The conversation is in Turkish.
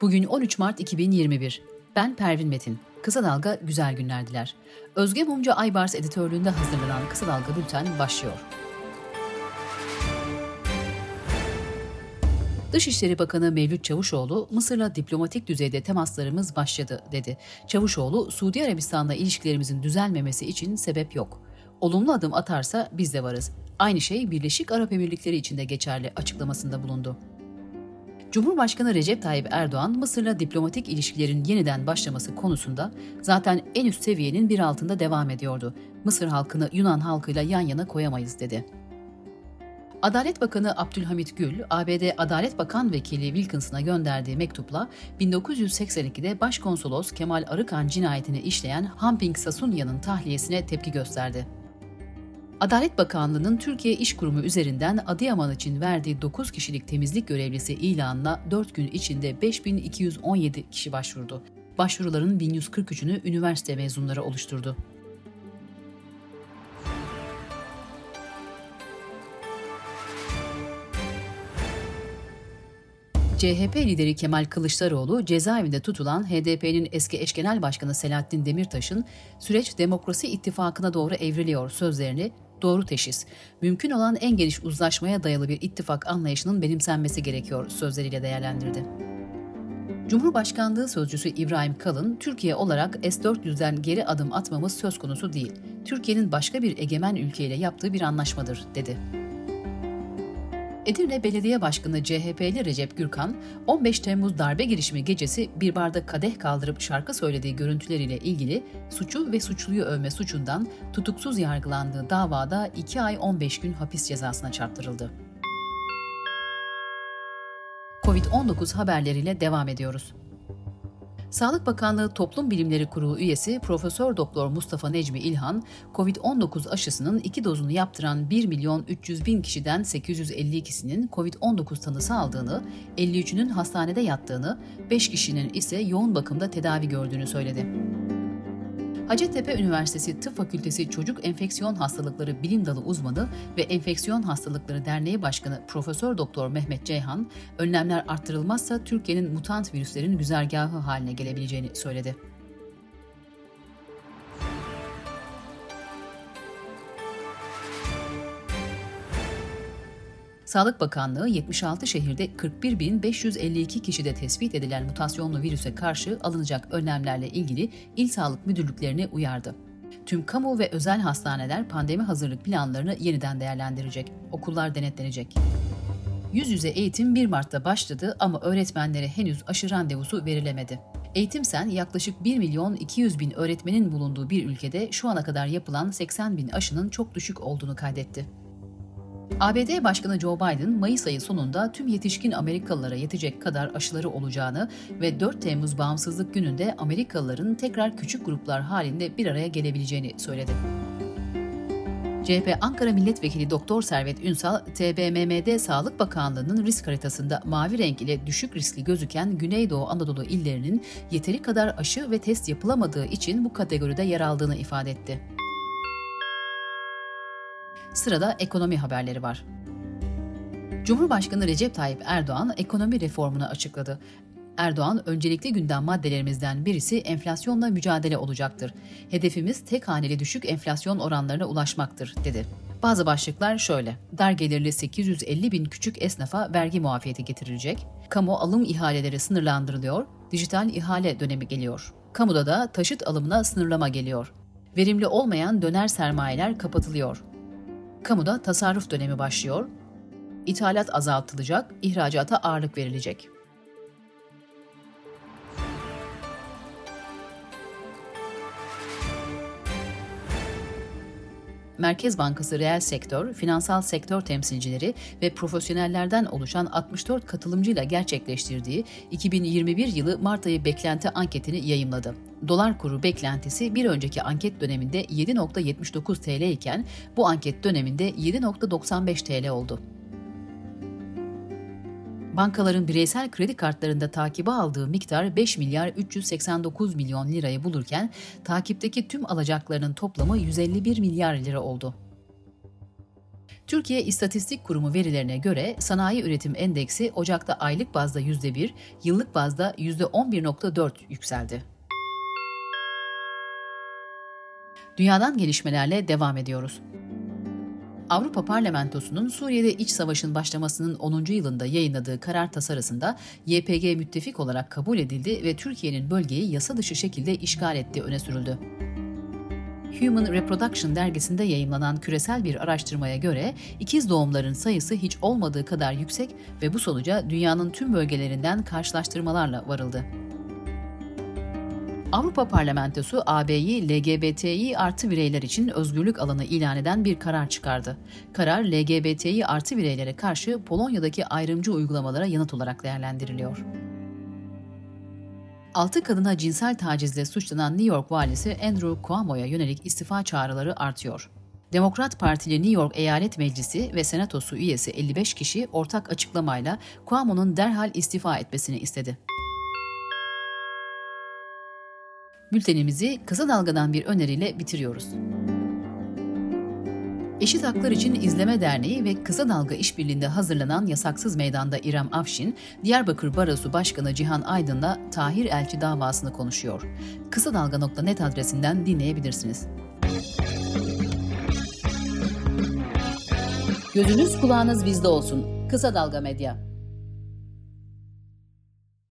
Bugün 13 Mart 2021. Ben Pervin Metin. Kısa Dalga güzel günler diler. Özge Mumcu Aybars editörlüğünde hazırlanan Kısa Dalga Bülten başlıyor. Dışişleri Bakanı Mevlüt Çavuşoğlu, Mısır'la diplomatik düzeyde temaslarımız başladı dedi. Çavuşoğlu, Suudi Arabistan'la ilişkilerimizin düzelmemesi için sebep yok. Olumlu adım atarsa biz de varız. Aynı şey Birleşik Arap Emirlikleri için de geçerli açıklamasında bulundu. Cumhurbaşkanı Recep Tayyip Erdoğan, Mısır'la diplomatik ilişkilerin yeniden başlaması konusunda zaten en üst seviyenin bir altında devam ediyordu. Mısır halkını Yunan halkıyla yan yana koyamayız dedi. Adalet Bakanı Abdülhamit Gül, ABD Adalet Bakan Vekili Wilkinson'a gönderdiği mektupla 1982'de Başkonsolos Kemal Arıkan cinayetini işleyen Hamping Sasunya'nın tahliyesine tepki gösterdi. Adalet Bakanlığı'nın Türkiye İş Kurumu üzerinden Adıyaman için verdiği 9 kişilik temizlik görevlisi ilanına 4 gün içinde 5217 kişi başvurdu. Başvuruların 1143'ünü üniversite mezunları oluşturdu. CHP lideri Kemal Kılıçdaroğlu cezaevinde tutulan HDP'nin eski eş genel başkanı Selahattin Demirtaş'ın süreç demokrasi ittifakına doğru evriliyor sözlerini doğru teşhis, mümkün olan en geniş uzlaşmaya dayalı bir ittifak anlayışının benimsenmesi gerekiyor sözleriyle değerlendirdi. Cumhurbaşkanlığı sözcüsü İbrahim Kalın, Türkiye olarak S-400'den geri adım atmamız söz konusu değil. Türkiye'nin başka bir egemen ülkeyle yaptığı bir anlaşmadır, dedi. Edirne Belediye Başkanı CHP'li Recep Gürkan, 15 Temmuz darbe girişimi gecesi bir barda kadeh kaldırıp şarkı söylediği görüntüleriyle ilgili suçu ve suçluyu övme suçundan tutuksuz yargılandığı davada 2 ay 15 gün hapis cezasına çarptırıldı. Covid-19 haberleriyle devam ediyoruz. Sağlık Bakanlığı Toplum Bilimleri Kurulu üyesi Profesör Doktor Mustafa Necmi İlhan, COVID-19 aşısının iki dozunu yaptıran 1 milyon 300 bin kişiden 852'sinin COVID-19 tanısı aldığını, 53'ünün hastanede yattığını, 5 kişinin ise yoğun bakımda tedavi gördüğünü söyledi. Hacettepe Üniversitesi Tıp Fakültesi Çocuk Enfeksiyon Hastalıkları Bilim Dalı uzmanı ve Enfeksiyon Hastalıkları Derneği Başkanı Profesör Doktor Mehmet Ceyhan, önlemler arttırılmazsa Türkiye'nin mutant virüslerin güzergahı haline gelebileceğini söyledi. Sağlık Bakanlığı 76 şehirde 41.552 kişide tespit edilen mutasyonlu virüse karşı alınacak önlemlerle ilgili il sağlık müdürlüklerini uyardı. Tüm kamu ve özel hastaneler pandemi hazırlık planlarını yeniden değerlendirecek. Okullar denetlenecek. Yüz yüze eğitim 1 Mart'ta başladı ama öğretmenlere henüz aşı randevusu verilemedi. Eğitim Sen yaklaşık 1 milyon 200 bin öğretmenin bulunduğu bir ülkede şu ana kadar yapılan 80 bin aşının çok düşük olduğunu kaydetti. ABD Başkanı Joe Biden, Mayıs ayı sonunda tüm yetişkin Amerikalılara yetecek kadar aşıları olacağını ve 4 Temmuz Bağımsızlık Günü'nde Amerikalıların tekrar küçük gruplar halinde bir araya gelebileceğini söyledi. CHP Ankara Milletvekili Doktor Servet Ünsal, TBMM'de Sağlık Bakanlığı'nın risk haritasında mavi renk ile düşük riskli gözüken Güneydoğu Anadolu illerinin yeteri kadar aşı ve test yapılamadığı için bu kategoride yer aldığını ifade etti. Sırada ekonomi haberleri var. Cumhurbaşkanı Recep Tayyip Erdoğan ekonomi reformunu açıkladı. Erdoğan, öncelikli gündem maddelerimizden birisi enflasyonla mücadele olacaktır. Hedefimiz tek haneli düşük enflasyon oranlarına ulaşmaktır, dedi. Bazı başlıklar şöyle. Dar gelirli 850 bin küçük esnafa vergi muafiyeti getirilecek. Kamu alım ihaleleri sınırlandırılıyor. Dijital ihale dönemi geliyor. Kamuda da taşıt alımına sınırlama geliyor. Verimli olmayan döner sermayeler kapatılıyor. Kamuda tasarruf dönemi başlıyor. İthalat azaltılacak, ihracata ağırlık verilecek. Merkez Bankası reel sektör, finansal sektör temsilcileri ve profesyonellerden oluşan 64 katılımcıyla gerçekleştirdiği 2021 yılı Mart ayı beklenti anketini yayımladı. Dolar kuru beklentisi bir önceki anket döneminde 7.79 TL iken bu anket döneminde 7.95 TL oldu. Bankaların bireysel kredi kartlarında takibe aldığı miktar 5 milyar 389 milyon lirayı bulurken takipteki tüm alacaklarının toplamı 151 milyar lira oldu. Türkiye İstatistik Kurumu verilerine göre sanayi üretim endeksi Ocak'ta aylık bazda %1, yıllık bazda %11.4 yükseldi. Dünyadan gelişmelerle devam ediyoruz. Avrupa Parlamentosu'nun Suriye'de iç savaşın başlamasının 10. yılında yayınladığı karar tasarısında YPG müttefik olarak kabul edildi ve Türkiye'nin bölgeyi yasa dışı şekilde işgal ettiği öne sürüldü. Human Reproduction dergisinde yayımlanan küresel bir araştırmaya göre ikiz doğumların sayısı hiç olmadığı kadar yüksek ve bu sonuca dünyanın tüm bölgelerinden karşılaştırmalarla varıldı. Avrupa Parlamentosu AB'yi LGBTİ artı bireyler için özgürlük alanı ilan eden bir karar çıkardı. Karar LGBTİ artı bireylere karşı Polonya'daki ayrımcı uygulamalara yanıt olarak değerlendiriliyor. Altı kadına cinsel tacizle suçlanan New York valisi Andrew Cuomo'ya yönelik istifa çağrıları artıyor. Demokrat Partili New York Eyalet Meclisi ve Senatosu üyesi 55 kişi ortak açıklamayla Cuomo'nun derhal istifa etmesini istedi. Bültenimizi kısa dalgadan bir öneriyle bitiriyoruz. Eşit Haklar İçin İzleme Derneği ve Kısa Dalga İşbirliği'nde hazırlanan Yasaksız Meydan'da İrem Afşin, Diyarbakır Barosu Başkanı Cihan Aydın'la Tahir Elçi davasını konuşuyor. Kısa Dalga.net adresinden dinleyebilirsiniz. Gözünüz kulağınız bizde olsun. Kısa Dalga Medya.